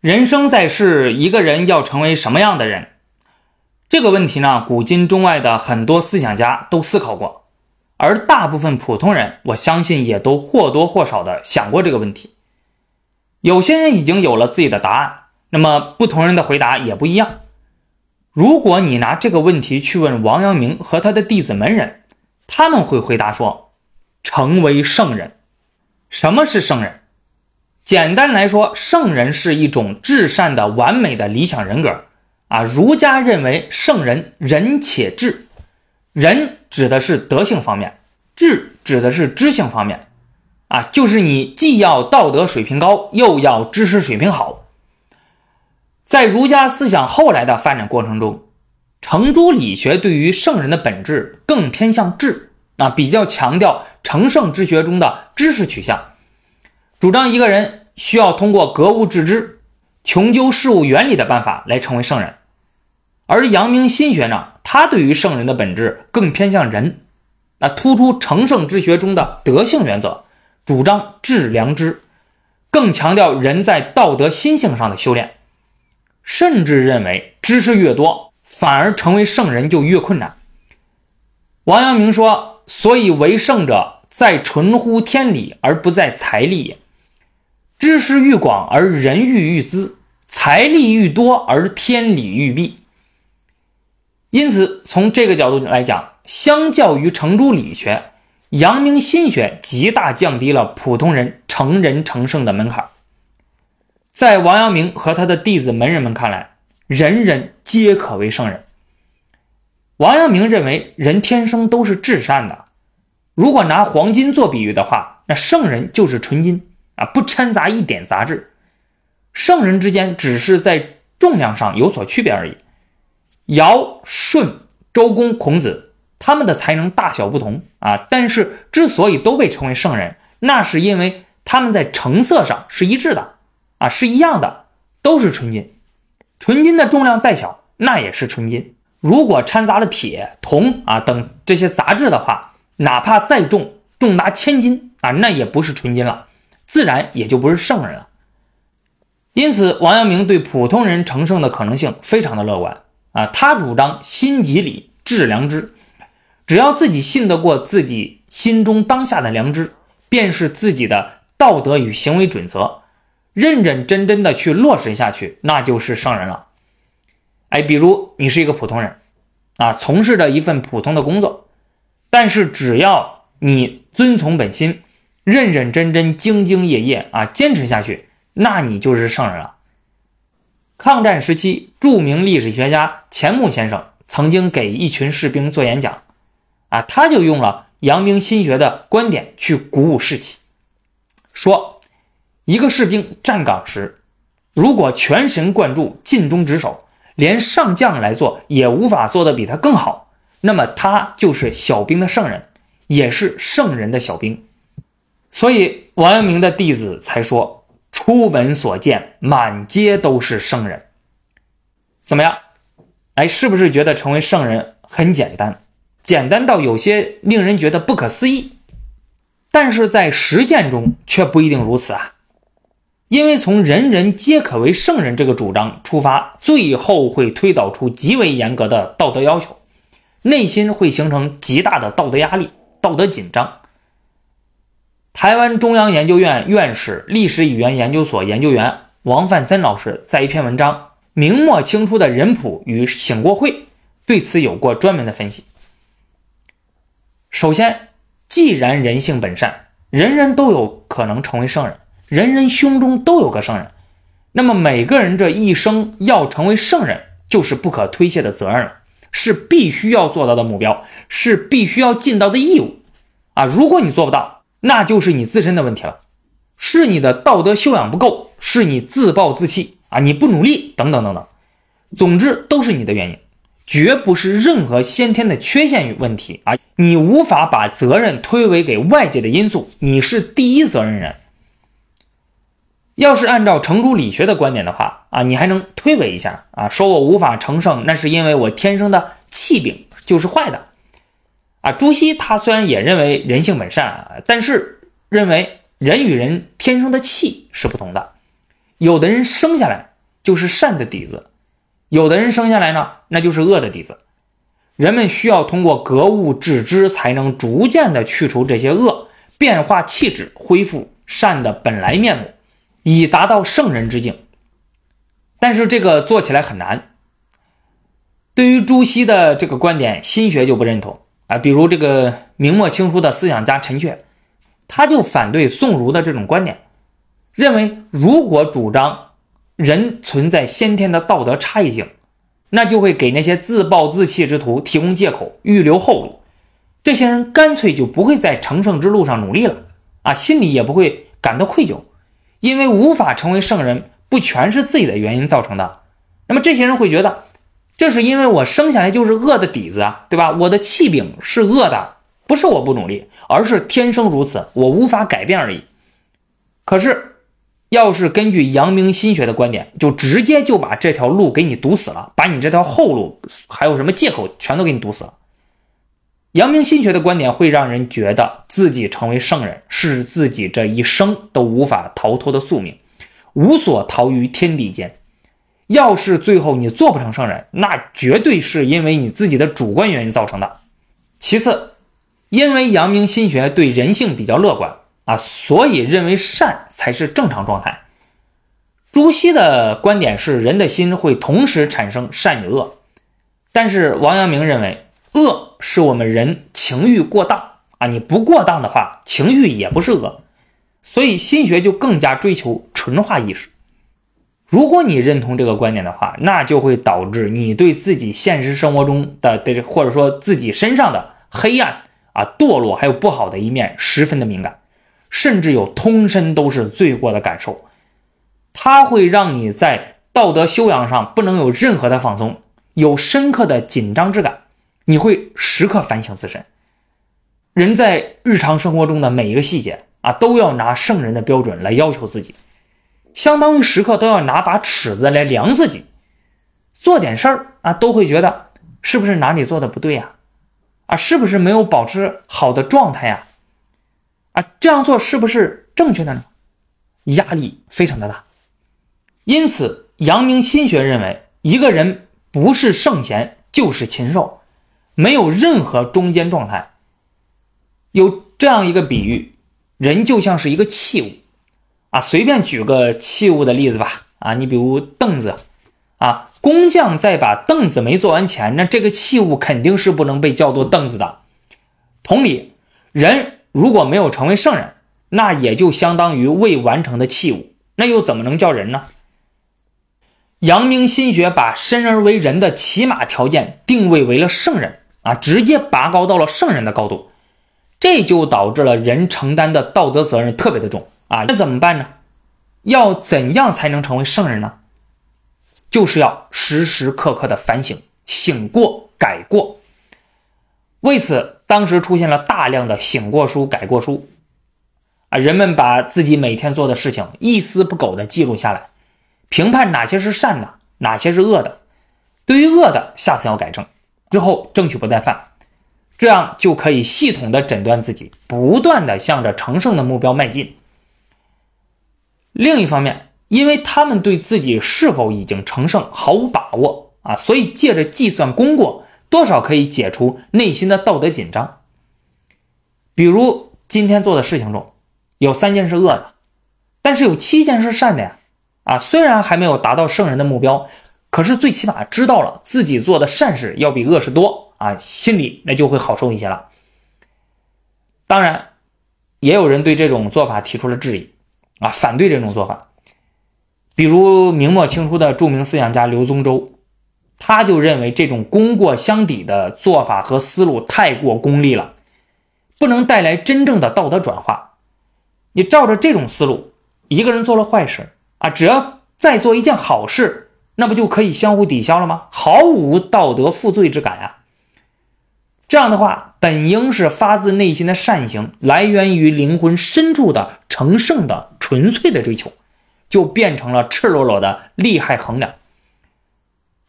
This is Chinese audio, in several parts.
人生在世，一个人要成为什么样的人？这个问题呢，古今中外的很多思想家都思考过，而大部分普通人，我相信也都或多或少的想过这个问题。有些人已经有了自己的答案，那么不同人的回答也不一样。如果你拿这个问题去问王阳明和他的弟子门人，他们会回答说：成为圣人。什么是圣人？简单来说，圣人是一种至善的、完美的理想人格啊。儒家认为，圣人仁且智，仁指的是德性方面，智指的是知性方面啊，就是你既要道德水平高，又要知识水平好。在儒家思想后来的发展过程中，程朱理学对于圣人的本质更偏向智啊，比较强调成圣之学中的知识取向，主张一个人。需要通过格物致知、穷究事物原理的办法来成为圣人，而阳明心学呢，他对于圣人的本质更偏向仁，那突出成圣之学中的德性原则，主张致良知，更强调人在道德心性上的修炼，甚至认为知识越多，反而成为圣人就越困难。王阳明说：“所以为圣者，在纯乎天理，而不在财力也。”知识愈广而人欲愈资，财力愈多而天理愈弊。因此，从这个角度来讲，相较于程朱理学，阳明心学极大降低了普通人成人成圣的门槛。在王阳明和他的弟子门人们看来，人人皆可为圣人。王阳明认为，人天生都是至善的。如果拿黄金做比喻的话，那圣人就是纯金。啊，不掺杂一点杂质，圣人之间只是在重量上有所区别而已。尧舜周公孔子他们的才能大小不同啊，但是之所以都被称为圣人，那是因为他们在成色上是一致的啊，是一样的，都是纯金。纯金的重量再小，那也是纯金。如果掺杂了铁、铜啊等这些杂质的话，哪怕再重，重达千斤啊，那也不是纯金了。自然也就不是圣人了。因此，王阳明对普通人成圣的可能性非常的乐观啊。他主张心即理，致良知，只要自己信得过自己心中当下的良知，便是自己的道德与行为准则，认认真真的去落实下去，那就是圣人了。哎，比如你是一个普通人啊，从事着一份普通的工作，但是只要你遵从本心。认认真真、兢兢业业啊，坚持下去，那你就是圣人了。抗战时期，著名历史学家钱穆先生曾经给一群士兵做演讲，啊，他就用了阳明心学的观点去鼓舞士气，说，一个士兵站岗时，如果全神贯注、尽忠职守，连上将来做也无法做得比他更好，那么他就是小兵的圣人，也是圣人的小兵。所以王阳明的弟子才说：“出门所见，满街都是圣人。”怎么样？哎，是不是觉得成为圣人很简单？简单到有些令人觉得不可思议。但是在实践中却不一定如此啊！因为从“人人皆可为圣人”这个主张出发，最后会推导出极为严格的道德要求，内心会形成极大的道德压力、道德紧张。台湾中央研究院院士、历史语言研究所研究员王范森老师在一篇文章《明末清初的人谱与醒过会》对此有过专门的分析。首先，既然人性本善，人人都有可能成为圣人，人人胸中都有个圣人，那么每个人这一生要成为圣人，就是不可推卸的责任了，是必须要做到的目标，是必须要尽到的义务啊！如果你做不到，那就是你自身的问题了，是你的道德修养不够，是你自暴自弃啊，你不努力等等等等，总之都是你的原因，绝不是任何先天的缺陷与问题啊！你无法把责任推诿给外界的因素，你是第一责任人。要是按照程朱理学的观点的话啊，你还能推诿一下啊，说我无法成圣，那是因为我天生的气病就是坏的。啊，朱熹他虽然也认为人性本善啊，但是认为人与人天生的气是不同的。有的人生下来就是善的底子；有的人生下来呢，那就是恶的底子。人们需要通过格物致知，才能逐渐的去除这些恶，变化气质，恢复善的本来面目，以达到圣人之境。但是这个做起来很难。对于朱熹的这个观点，心学就不认同啊。比如这个明末清初的思想家陈确，他就反对宋儒的这种观点，认为如果主张人存在先天的道德差异性。那就会给那些自暴自弃之徒提供借口，预留后路。这些人干脆就不会在成圣之路上努力了啊，心里也不会感到愧疚，因为无法成为圣人，不全是自己的原因造成的。那么这些人会觉得，这是因为我生下来就是恶的底子啊，对吧？我的气禀是恶的，不是我不努力，而是天生如此，我无法改变而已。可是。要是根据阳明心学的观点，就直接就把这条路给你堵死了，把你这条后路还有什么借口全都给你堵死了。阳明心学的观点会让人觉得自己成为圣人是自己这一生都无法逃脱的宿命，无所逃于天地间。要是最后你做不成圣人，那绝对是因为你自己的主观原因造成的。其次，因为阳明心学对人性比较乐观。啊，所以认为善才是正常状态。朱熹的观点是人的心会同时产生善与恶，但是王阳明认为恶是我们人情欲过当啊，你不过当的话，情欲也不是恶。所以心学就更加追求纯化意识。如果你认同这个观点的话，那就会导致你对自己现实生活中的的或者说自己身上的黑暗啊、堕落还有不好的一面十分的敏感。甚至有通身都是罪过的感受，它会让你在道德修养上不能有任何的放松，有深刻的紧张之感。你会时刻反省自身。人在日常生活中的每一个细节啊，都要拿圣人的标准来要求自己，相当于时刻都要拿把尺子来量自己。做点事儿啊，都会觉得是不是哪里做的不对呀？啊，是不是没有保持好的状态呀？啊，这样做是不是正确的呢？压力非常的大，因此阳明心学认为，一个人不是圣贤就是禽兽，没有任何中间状态。有这样一个比喻，人就像是一个器物啊，随便举个器物的例子吧。啊，你比如凳子啊，工匠在把凳子没做完前，那这个器物肯定是不能被叫做凳子的。同理，人。如果没有成为圣人，那也就相当于未完成的器物，那又怎么能叫人呢？阳明心学把生而为人的起码条件定位为了圣人啊，直接拔高到了圣人的高度，这就导致了人承担的道德责任特别的重啊。那怎么办呢？要怎样才能成为圣人呢？就是要时时刻刻的反省，醒过改过。为此。当时出现了大量的醒过书、改过书，啊，人们把自己每天做的事情一丝不苟地记录下来，评判哪些是善的，哪些是恶的。对于恶的，下次要改正，之后争取不再犯，这样就可以系统的诊断自己，不断的向着成圣的目标迈进。另一方面，因为他们对自己是否已经成圣毫无把握啊，所以借着计算功过。多少可以解除内心的道德紧张。比如今天做的事情中，有三件是恶的，但是有七件是善的呀。啊，虽然还没有达到圣人的目标，可是最起码知道了自己做的善事要比恶事多啊，心里那就会好受一些了。当然，也有人对这种做法提出了质疑，啊，反对这种做法。比如明末清初的著名思想家刘宗周。他就认为这种功过相抵的做法和思路太过功利了，不能带来真正的道德转化。你照着这种思路，一个人做了坏事啊，只要再做一件好事，那不就可以相互抵消了吗？毫无道德负罪之感啊！这样的话，本应是发自内心的善行，来源于灵魂深处的成圣的纯粹的追求，就变成了赤裸裸的利害衡量。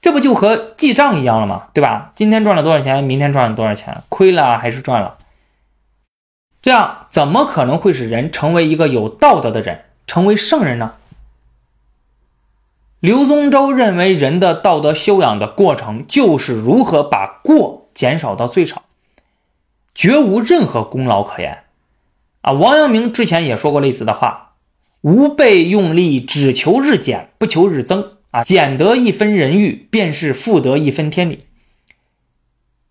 这不就和记账一样了吗？对吧？今天赚了多少钱，明天赚了多少钱，亏了还是赚了？这样怎么可能会使人成为一个有道德的人，成为圣人呢？刘宗周认为，人的道德修养的过程就是如何把过减少到最少，绝无任何功劳可言。啊，王阳明之前也说过类似的话：“吾辈用力，只求日减，不求日增。啊，减得一分人欲，便是复得一分天理。”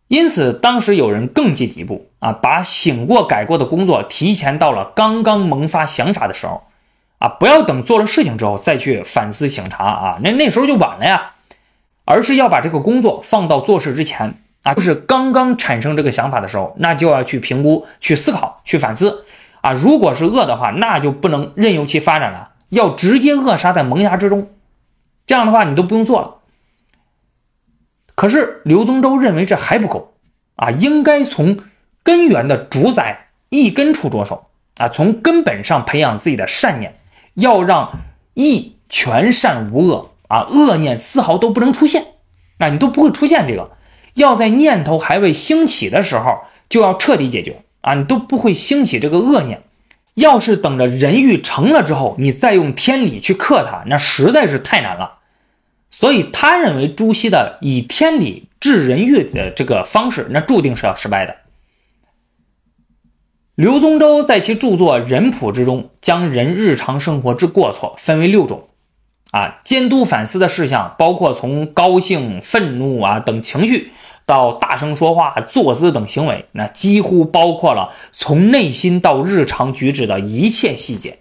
因此，当时有人更进一步啊，把醒过改过的工作提前到了刚刚萌发想法的时候。啊，不要等做了事情之后再去反思醒察啊，那那时候就晚了呀。而是要把这个工作放到做事之前啊，就是刚刚产生这个想法的时候，那就要去评估、去思考、去反思啊。如果是恶的话，那就不能任由其发展了，要直接扼杀在萌芽之中。这样的话，你都不用做了。可是刘宗周认为这还不够啊，应该从根源的主宰一根处着手啊，从根本上培养自己的善念。要让义全善无恶啊，恶念丝毫都不能出现，那你都不会出现这个。要在念头还未兴起的时候，就要彻底解决啊，你都不会兴起这个恶念。要是等着人欲成了之后，你再用天理去克它，那实在是太难了。所以他认为朱熹的以天理治人欲的这个方式，那注定是要失败的。刘宗周在其著作《人谱》之中，将人日常生活之过错分为六种，啊，监督反思的事项包括从高兴、愤怒啊等情绪，到大声说话、坐姿等行为，那几乎包括了从内心到日常举止的一切细节，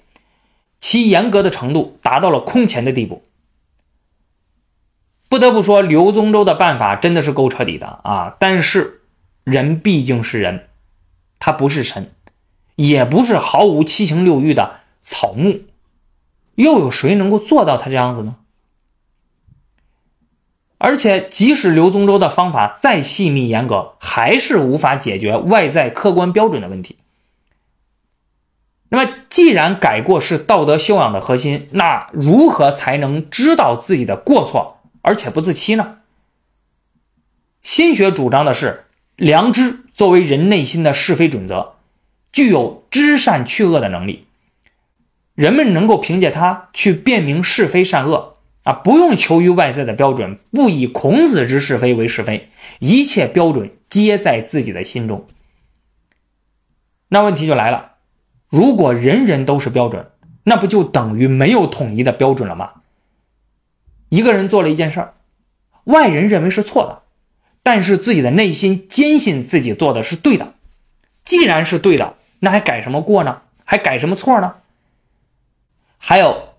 其严格的程度达到了空前的地步。不得不说，刘宗周的办法真的是够彻底的啊！但是，人毕竟是人，他不是神。也不是毫无七情六欲的草木，又有谁能够做到他这样子呢？而且，即使刘宗周的方法再细密严格，还是无法解决外在客观标准的问题。那么，既然改过是道德修养的核心，那如何才能知道自己的过错，而且不自欺呢？心学主张的是良知作为人内心的是非准则。具有知善去恶的能力，人们能够凭借它去辨明是非善恶啊，不用求于外在的标准，不以孔子之是非为是非，一切标准皆在自己的心中。那问题就来了，如果人人都是标准，那不就等于没有统一的标准了吗？一个人做了一件事儿，外人认为是错的，但是自己的内心坚信自己做的是对的，既然是对的。那还改什么过呢？还改什么错呢？还有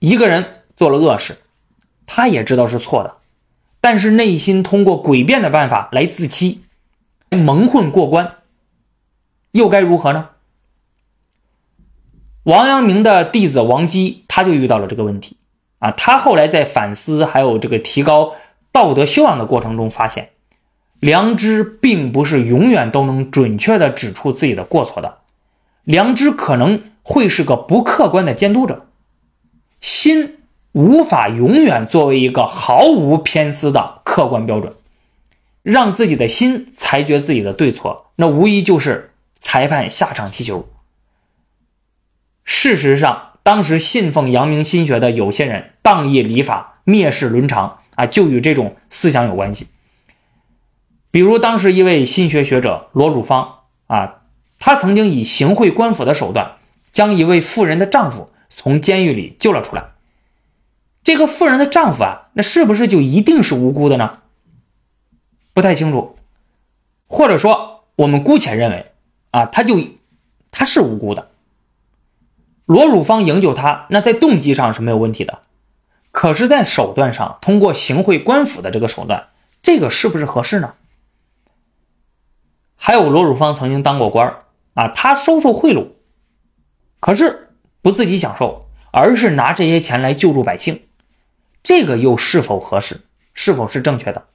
一个人做了恶事，他也知道是错的，但是内心通过诡辩的办法来自欺，蒙混过关，又该如何呢？王阳明的弟子王基他就遇到了这个问题啊，他后来在反思还有这个提高道德修养的过程中发现。良知并不是永远都能准确的指出自己的过错的，良知可能会是个不客观的监督者，心无法永远作为一个毫无偏私的客观标准，让自己的心裁决自己的对错，那无疑就是裁判下场踢球。事实上，当时信奉阳明心学的有些人荡义礼法、蔑视伦常啊，就与这种思想有关系。比如当时一位心学学者罗汝芳啊，他曾经以行贿官府的手段，将一位妇人的丈夫从监狱里救了出来。这个妇人的丈夫啊，那是不是就一定是无辜的呢？不太清楚，或者说我们姑且认为啊，他就他是无辜的。罗汝芳营救他，那在动机上是没有问题的，可是，在手段上，通过行贿官府的这个手段，这个是不是合适呢？还有罗汝芳曾经当过官啊，他收受贿赂，可是不自己享受，而是拿这些钱来救助百姓，这个又是否合适？是否是正确的？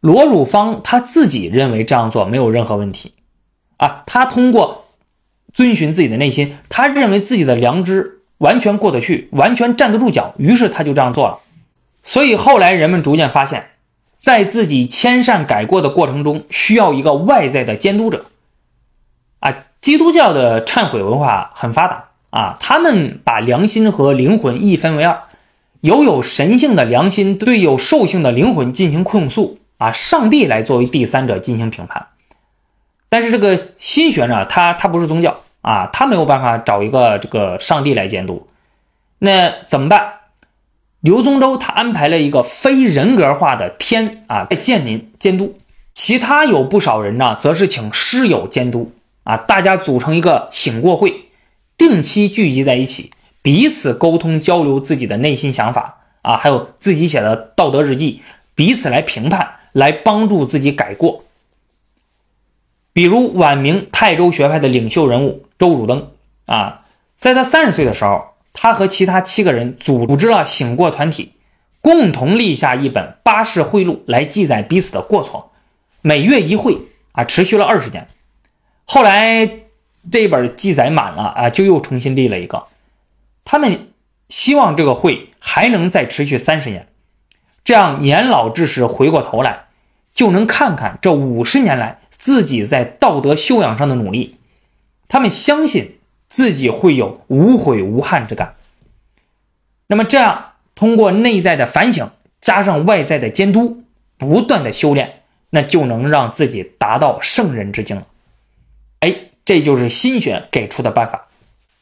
罗汝芳他自己认为这样做没有任何问题啊，他通过遵循自己的内心，他认为自己的良知完全过得去，完全站得住脚，于是他就这样做了。所以后来人们逐渐发现。在自己迁善改过的过程中，需要一个外在的监督者。啊，基督教的忏悔文化很发达啊，他们把良心和灵魂一分为二，有有神性的良心对有兽性的灵魂进行控诉啊，上帝来作为第三者进行评判。但是这个心学呢，它它不是宗教啊，它没有办法找一个这个上帝来监督，那怎么办？刘宗周他安排了一个非人格化的天啊在建民监督，其他有不少人呢，则是请师友监督啊，大家组成一个醒过会，定期聚集在一起，彼此沟通交流自己的内心想法啊，还有自己写的道德日记，彼此来评判，来帮助自己改过。比如晚明泰州学派的领袖人物周汝登啊，在他三十岁的时候，他和其他七个人组织了醒过团体，共同立下一本《八世会录》来记载彼此的过错，每月一会啊，持续了二十年。后来这本记载满了啊，就又重新立了一个。他们希望这个会还能再持续三十年，这样年老之时回过头来，就能看看这五十年来。自己在道德修养上的努力，他们相信自己会有无悔无憾之感。那么这样通过内在的反省，加上外在的监督，不断的修炼，那就能让自己达到圣人之境了。这就是新选给出的办法。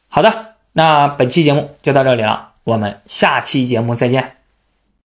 好的，那本期节目就到这里了，我们下期节目再见。